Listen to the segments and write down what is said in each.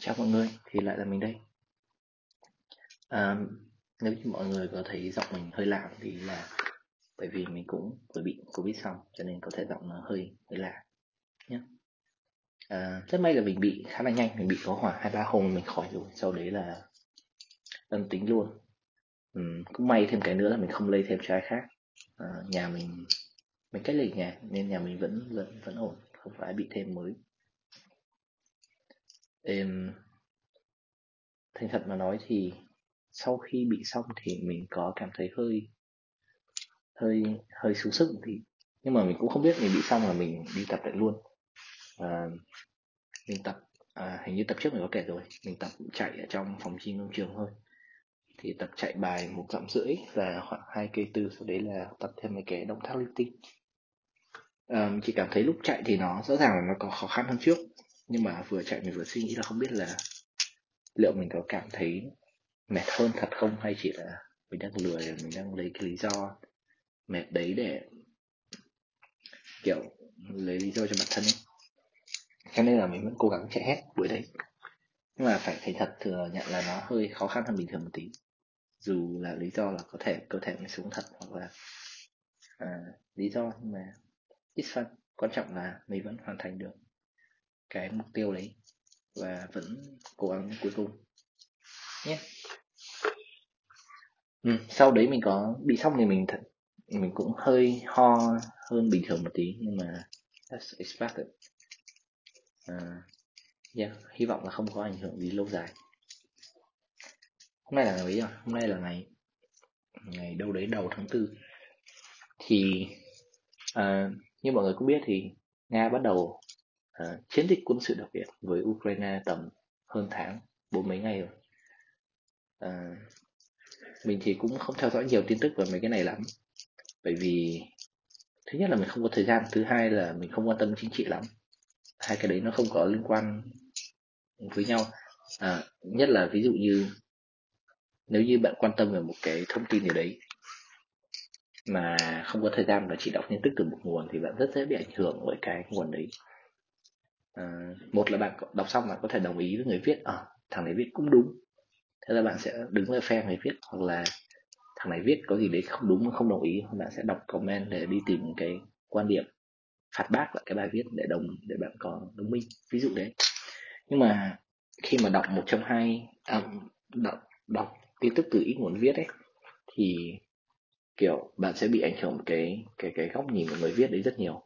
Chào mọi người, thì lại là mình đây. À, nếu như mọi người có thấy giọng mình hơi lạ thì là bởi vì mình cũng vừa bị Covid xong cho nên có thể giọng nó hơi hơi lạ nhé. À, rất may là mình bị khá là nhanh, mình bị có khoảng hai ba hôm mình khỏi rồi, sau đấy là âm tính luôn. Ừ, cũng may thêm cái nữa là mình không lây thêm cho ai khác. À, nhà mình mình cách ly nhà nên nhà mình vẫn vẫn vẫn ổn, không phải bị thêm mới um, thành thật mà nói thì sau khi bị xong thì mình có cảm thấy hơi hơi hơi xuống sức một tí. Nhưng mà mình cũng không biết mình bị xong là mình đi tập lại luôn. À, mình tập à, hình như tập trước mình có kể rồi mình tập chạy ở trong phòng gym trong trường thôi. Thì tập chạy bài một dặm rưỡi và khoảng hai cây tư sau đấy là tập thêm mấy cái động tác lifting. À, chỉ cảm thấy lúc chạy thì nó rõ ràng là nó có khó khăn hơn trước nhưng mà vừa chạy mình vừa suy nghĩ là không biết là liệu mình có cảm thấy mệt hơn thật không hay chỉ là mình đang lười mình đang lấy cái lý do mệt đấy để kiểu lấy lý do cho bản thân ấy. Cho nên là mình vẫn cố gắng chạy hết buổi đấy. Nhưng mà phải thành thật thừa nhận là nó hơi khó khăn hơn bình thường một tí. Dù là lý do là có thể cơ thể mình xuống thật hoặc là à, lý do nhưng mà ít fun quan trọng là mình vẫn hoàn thành được cái mục tiêu đấy và vẫn cố gắng cuối cùng. Nhé. Yeah. ừ, sau đấy mình có bị xong thì mình thật mình cũng hơi ho hơn bình thường một tí nhưng mà that's expected. À, yeah, hy vọng là không có ảnh hưởng gì lâu dài. Hôm nay là ngày mấy rồi à? hôm nay là ngày ngày đâu đấy đầu tháng tư. Thì à, như mọi người cũng biết thì nga bắt đầu uh, chiến dịch quân sự đặc biệt với ukraine tầm hơn tháng bốn mấy ngày rồi. À, mình thì cũng không theo dõi nhiều tin tức về mấy cái này lắm. Bởi vì thứ nhất là mình không có thời gian thứ hai là mình không quan tâm chính trị lắm. Hai cái đấy nó không có liên quan với nhau. À, nhất là ví dụ như nếu như bạn quan tâm về một cái thông tin gì đấy mà không có thời gian và chỉ đọc tin tức từ một nguồn thì bạn rất dễ bị ảnh hưởng bởi cái nguồn đấy à, một là bạn đọc xong bạn có thể đồng ý với người viết. À, thằng này viết cũng đúng. Thế là bạn sẽ đứng về phe người viết hoặc là thằng này viết có gì đấy không đúng không đồng ý bạn sẽ đọc comment để đi tìm cái quan điểm phạt bác lại cái bài viết để đồng để bạn có đồng minh ví dụ đấy. Nhưng mà khi mà đọc một trong hai à, đọc đọc tin tức từ ít nguồn viết ấy thì kiểu bạn sẽ bị ảnh hưởng cái cái cái góc nhìn của người viết đấy rất nhiều.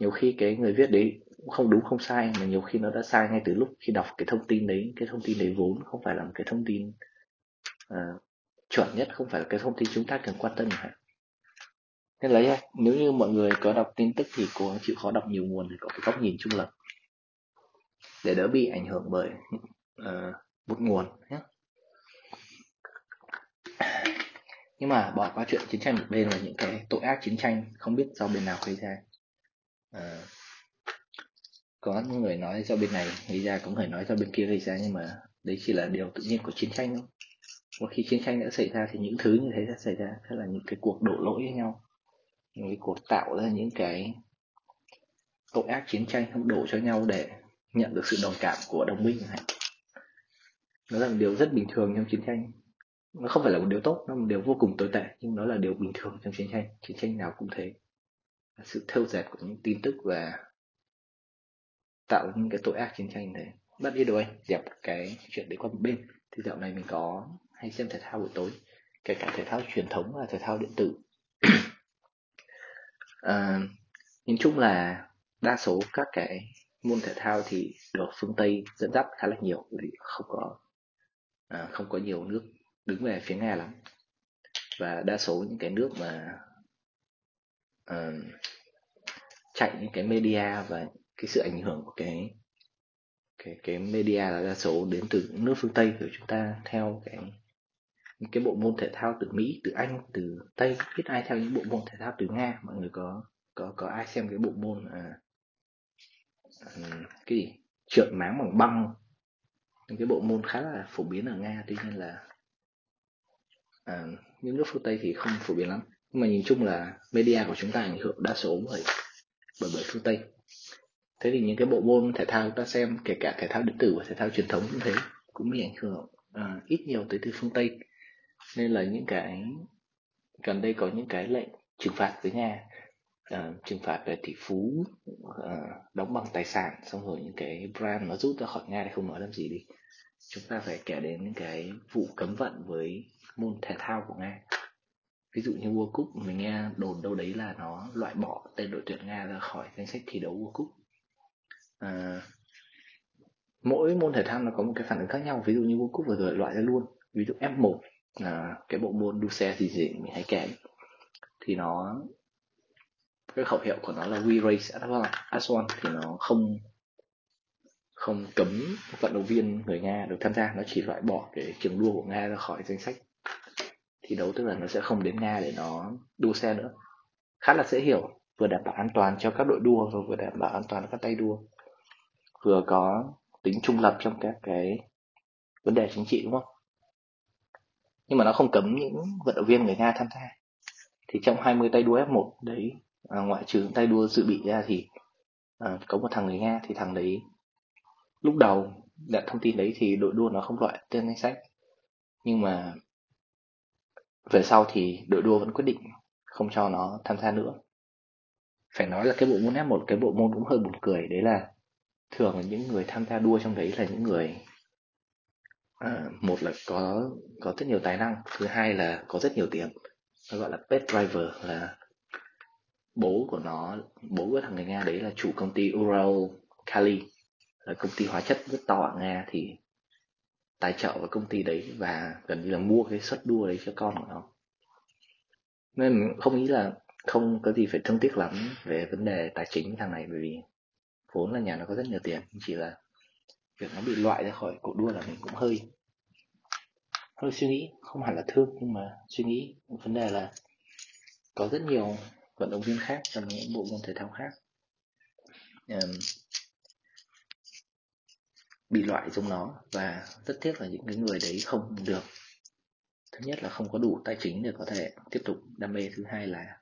Nhiều khi cái người viết đấy không đúng không sai mà nhiều khi nó đã sai ngay từ lúc khi đọc cái thông tin đấy. Cái thông tin đấy vốn không phải là một cái thông tin uh, chuẩn nhất không phải là cái thông tin chúng ta cần quan tâm hả nên lấy nếu như mọi người có đọc tin tức thì cố gắng chịu khó đọc nhiều nguồn để có cái góc nhìn trung lập để đỡ bị ảnh hưởng bởi uh, một nguồn nhé nhưng mà bỏ qua chuyện chiến tranh một bên là những cái tội ác chiến tranh không biết do bên nào gây ra. Uh, có những người nói do bên này gây ra có người nói do bên kia gây ra, nhưng mà đấy chỉ là điều tự nhiên của chiến tranh thôi. Một khi chiến tranh đã xảy ra thì những thứ như thế sẽ xảy ra thế là những cái cuộc đổ lỗi với nhau, những cái cuộc tạo ra những cái tội ác chiến tranh không đổ cho nhau để nhận được sự đồng cảm của đồng minh nó là một điều rất bình thường trong chiến tranh. Nó không phải là một điều tốt, nó là một điều vô cùng tồi tệ, nhưng nó là điều bình thường trong chiến tranh. Chiến tranh nào cũng thế. Sự thêu dệt của những tin tức và tạo những cái tội ác chiến tranh đấy. Bắt đi đôi dẹp cái chuyện đấy qua một bên. Thì dạo này mình có hay xem thể thao buổi tối kể cả thể thao truyền thống và thể thao điện tử. À, nhìn chung là đa số các cái môn thể thao thì được phương tây dẫn dắt khá là nhiều vì không có à, không có nhiều nước đứng về phía nga lắm. Và đa số những cái nước mà uh, chạy những cái media và cái sự ảnh hưởng của cái cái cái media là đa số đến từ nước phương tây. Của chúng ta theo cái cái bộ môn thể thao từ mỹ từ anh từ tây biết ai theo những bộ môn thể thao từ nga. Mọi người có có có ai xem cái bộ môn à, à, cái gì? Trượt máng bằng băng. Những cái bộ môn khá là phổ biến ở nga tuy nhiên là à, những nước phương tây thì không phổ biến lắm. Nhưng mà nhìn chung là media của chúng ta ảnh hưởng đa số bởi bởi bởi phương tây thế thì những cái bộ môn thể thao chúng ta xem kể cả thể thao điện tử và thể thao truyền thống cũng thế cũng bị ảnh hưởng uh, ít nhiều tới từ phương tây. Nên là những cái gần đây có những cái lệnh trừng phạt với nga uh, à, trừng phạt về tỷ phú uh, đóng bằng tài sản xong rồi những cái brand nó rút ra khỏi nga thì không nói làm gì đi. Chúng ta phải kể đến những cái vụ cấm vận với môn thể thao của nga. Ví dụ như World Cup mình nghe đồn đâu đấy là nó loại bỏ tên đội tuyển Nga ra khỏi danh sách thi đấu World Cup à, mỗi môn thể thao nó có một cái phản ứng khác nhau ví dụ như World Cup vừa rồi loại ra luôn. Ví dụ F1 à, cái bộ môn đua xe gì gì mình hay kể thì nó cái khẩu hiệu của nó là We Race as One thì nó không không cấm vận động viên người Nga được tham gia. Nó chỉ loại bỏ cái trường đua của Nga ra khỏi danh sách. Thi đấu tức là nó sẽ không đến Nga để nó đua xe nữa. Khá là dễ hiểu vừa đảm bảo an toàn cho các đội đua và vừa đảm bảo an toàn cho các tay đua vừa có tính trung lập trong các cái vấn đề chính trị đúng không? Nhưng mà nó không cấm những vận động viên người Nga tham gia. Thì trong 20 tay đua F1 đấy à, ngoại trừ tay đua dự bị ra thì à, có một thằng người Nga thì thằng đấy lúc đầu nhận thông tin đấy thì đội đua nó không loại tên danh sách. Nhưng mà về sau thì đội đua vẫn quyết định không cho nó tham gia nữa. Phải nói là cái bộ môn F1 cái bộ môn cũng hơi buồn cười đấy là thường là những người tham gia đua trong đấy là những người à, một là có có rất nhiều tài năng thứ hai là có rất nhiều tiền. Nó gọi là pet driver là bố của nó bố của thằng người nga đấy là chủ công ty ural kali là công ty hóa chất rất to ở nga thì tài trợ vào công ty đấy và gần như là mua cái suất đua đấy cho con của nó. Nên không nghĩ là không có gì phải thương tiếc lắm về vấn đề tài chính thằng này bởi vì vốn là nhà nó có rất nhiều tiền chỉ là việc nó bị loại ra khỏi cuộc đua là mình cũng hơi hơi suy nghĩ không hẳn là thương nhưng mà suy nghĩ. Vấn đề là có rất nhiều vận động viên khác trong những bộ môn thể thao khác um, bị loại trong nó và rất tiếc là những cái người đấy không được. Thứ nhất là không có đủ tài chính để có thể tiếp tục đam mê thứ hai là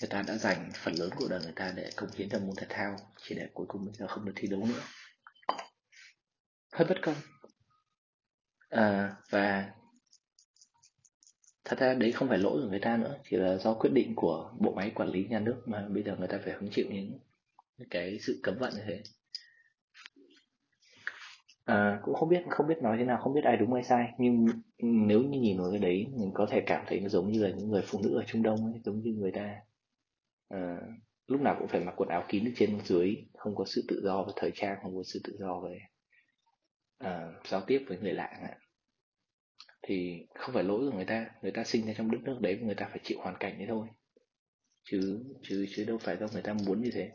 người ta đã dành phần lớn của đời người ta để cống hiến cho môn thể thao chỉ để cuối cùng bây giờ không được thi đấu nữa. Hơi bất công. À, và thật ra đấy không phải lỗi của người ta nữa chỉ là do quyết định của bộ máy quản lý nhà nước mà bây giờ người ta phải hứng chịu những cái sự cấm vận như thế. À, cũng không biết không biết nói thế nào không biết ai đúng ai sai nhưng nếu như nhìn vào cái đấy mình có thể cảm thấy nó giống như là những người phụ nữ ở trung đông ấy giống như người ta à, lúc nào cũng phải mặc quần áo kín từ trên dưới không có sự tự do về thời trang không có sự tự do về à, giao tiếp với người lạ thì không phải lỗi của người ta người ta sinh ra trong đất nước đấy và người ta phải chịu hoàn cảnh đấy thôi. Chứ chứ chứ đâu phải do người ta muốn như thế.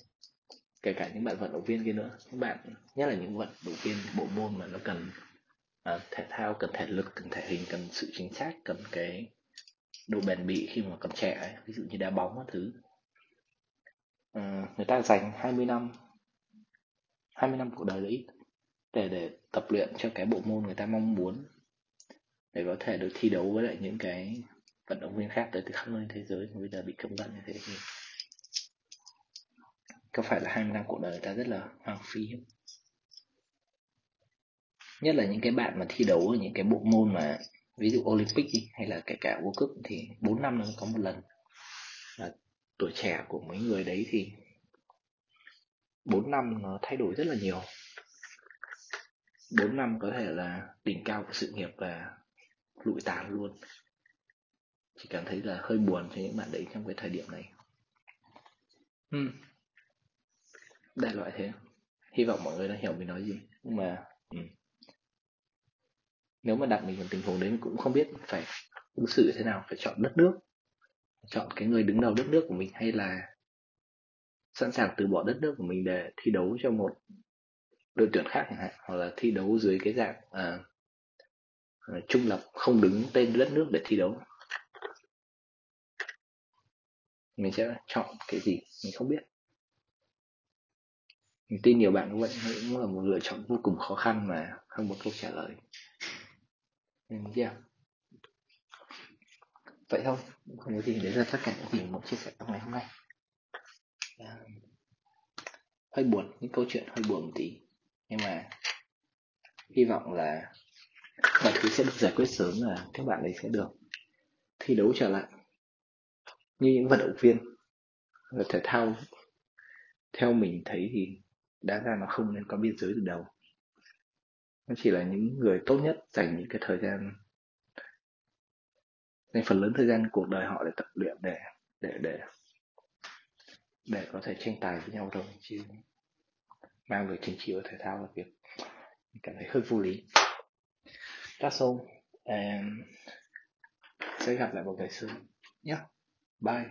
Kể cả những bạn vận động viên kia nữa. Những bạn nhất là những vận động viên bộ môn mà nó cần uh, thể thao cần thể lực cần thể hình cần sự chính xác cần cái độ bền bỉ khi mà còn trẻ ấy. ví dụ như đá bóng các thứ. Ờ, người ta dành 20 năm 20 năm cuộc đời đấy để để tập luyện cho cái bộ môn người ta mong muốn, để có thể được thi đấu với lại những cái vận động viên khác tới từ khắp nơi thế giới mà bây giờ bị cấm vận như thế thì có phải là 20 năm cuộc đời người ta rất là hoang phí không? nhất là những cái bạn mà thi đấu ở những cái bộ môn mà, ví dụ Olympic đi, hay là kể cả World Cup thì 4 năm nó có một lần tuổi trẻ của mấy người đấy thì 4 năm nó thay đổi rất là nhiều. 4 năm có thể là đỉnh cao của sự nghiệp và lụi tàn luôn. Chỉ cảm thấy là hơi buồn cho những bạn đấy trong cái thời điểm này. Hmm. đại loại thế. Hy vọng mọi người đã hiểu mình nói gì. Nhưng mà ừ. nếu mà đặt mình vào tình huống đấy mình cũng không biết phải ứng xử thế nào phải chọn đất nước chọn cái người đứng đầu đất nước của mình hay là sẵn sàng từ bỏ đất nước của mình để thi đấu cho một đội tuyển khác chẳng hạn hoặc là thi đấu dưới cái dạng à, à, trung lập không đứng tên đất nước để thi đấu? Mình sẽ chọn cái gì? Mình không biết. Mình tin nhiều bạn cũng vậy cũng là một lựa chọn vô cùng khó khăn mà không có câu trả lời. Nên yeah vậy thôi không có gì đấy là tất cả những gì muốn chia sẻ trong ngày hôm nay. À, hơi buồn những câu chuyện hơi buồn một tí. Nhưng mà hy vọng là mọi thứ sẽ được giải quyết sớm là các bạn ấy sẽ được thi đấu trở lại như những vận động viên. Và thể thao theo mình thấy thì đáng ra nó không nên có biên giới từ đầu. Nó chỉ là những người tốt nhất dành những cái thời gian dành phần lớn thời gian cuộc đời họ để tập luyện để để để để có thể tranh tài với nhau thôi, chứ mang về chính trị và thể thao là việc mình cảm thấy hơi vô lý. That's all. And sẽ gặp lại một ngày sớm nhé. Bye.